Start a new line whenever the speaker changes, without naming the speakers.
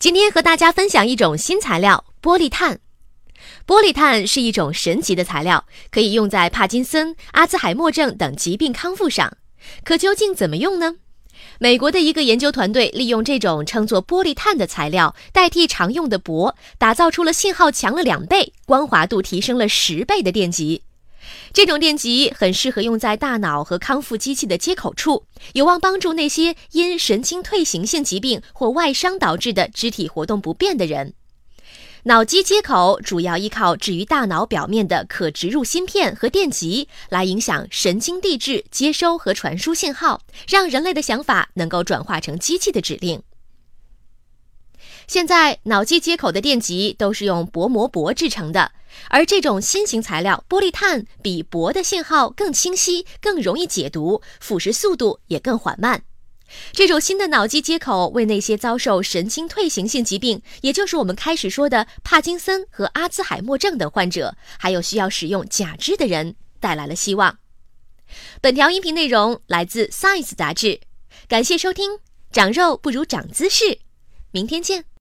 今天和大家分享一种新材料——玻璃炭。玻璃炭是一种神奇的材料，可以用在帕金森、阿兹海默症等疾病康复上。可究竟怎么用呢？美国的一个研究团队利用这种称作玻璃炭的材料代替常用的铂，打造出了信号强了两倍、光滑度提升了十倍的电极。这种电极很适合用在大脑和康复机器的接口处，有望帮助那些因神经退行性疾病或外伤导致的肢体活动不便的人。脑机接口主要依靠置于大脑表面的可植入芯片和电极来影响神经递质接收和传输信号，让人类的想法能够转化成机器的指令。现在脑机接口的电极都是用薄膜铂制成的，而这种新型材料玻璃碳比铂的信号更清晰、更容易解读，腐蚀速度也更缓慢。这种新的脑机接口为那些遭受神经退行性疾病，也就是我们开始说的帕金森和阿兹海默症的患者，还有需要使用假肢的人带来了希望。本条音频内容来自《Science》杂志，感谢收听。长肉不如长姿势，明天见。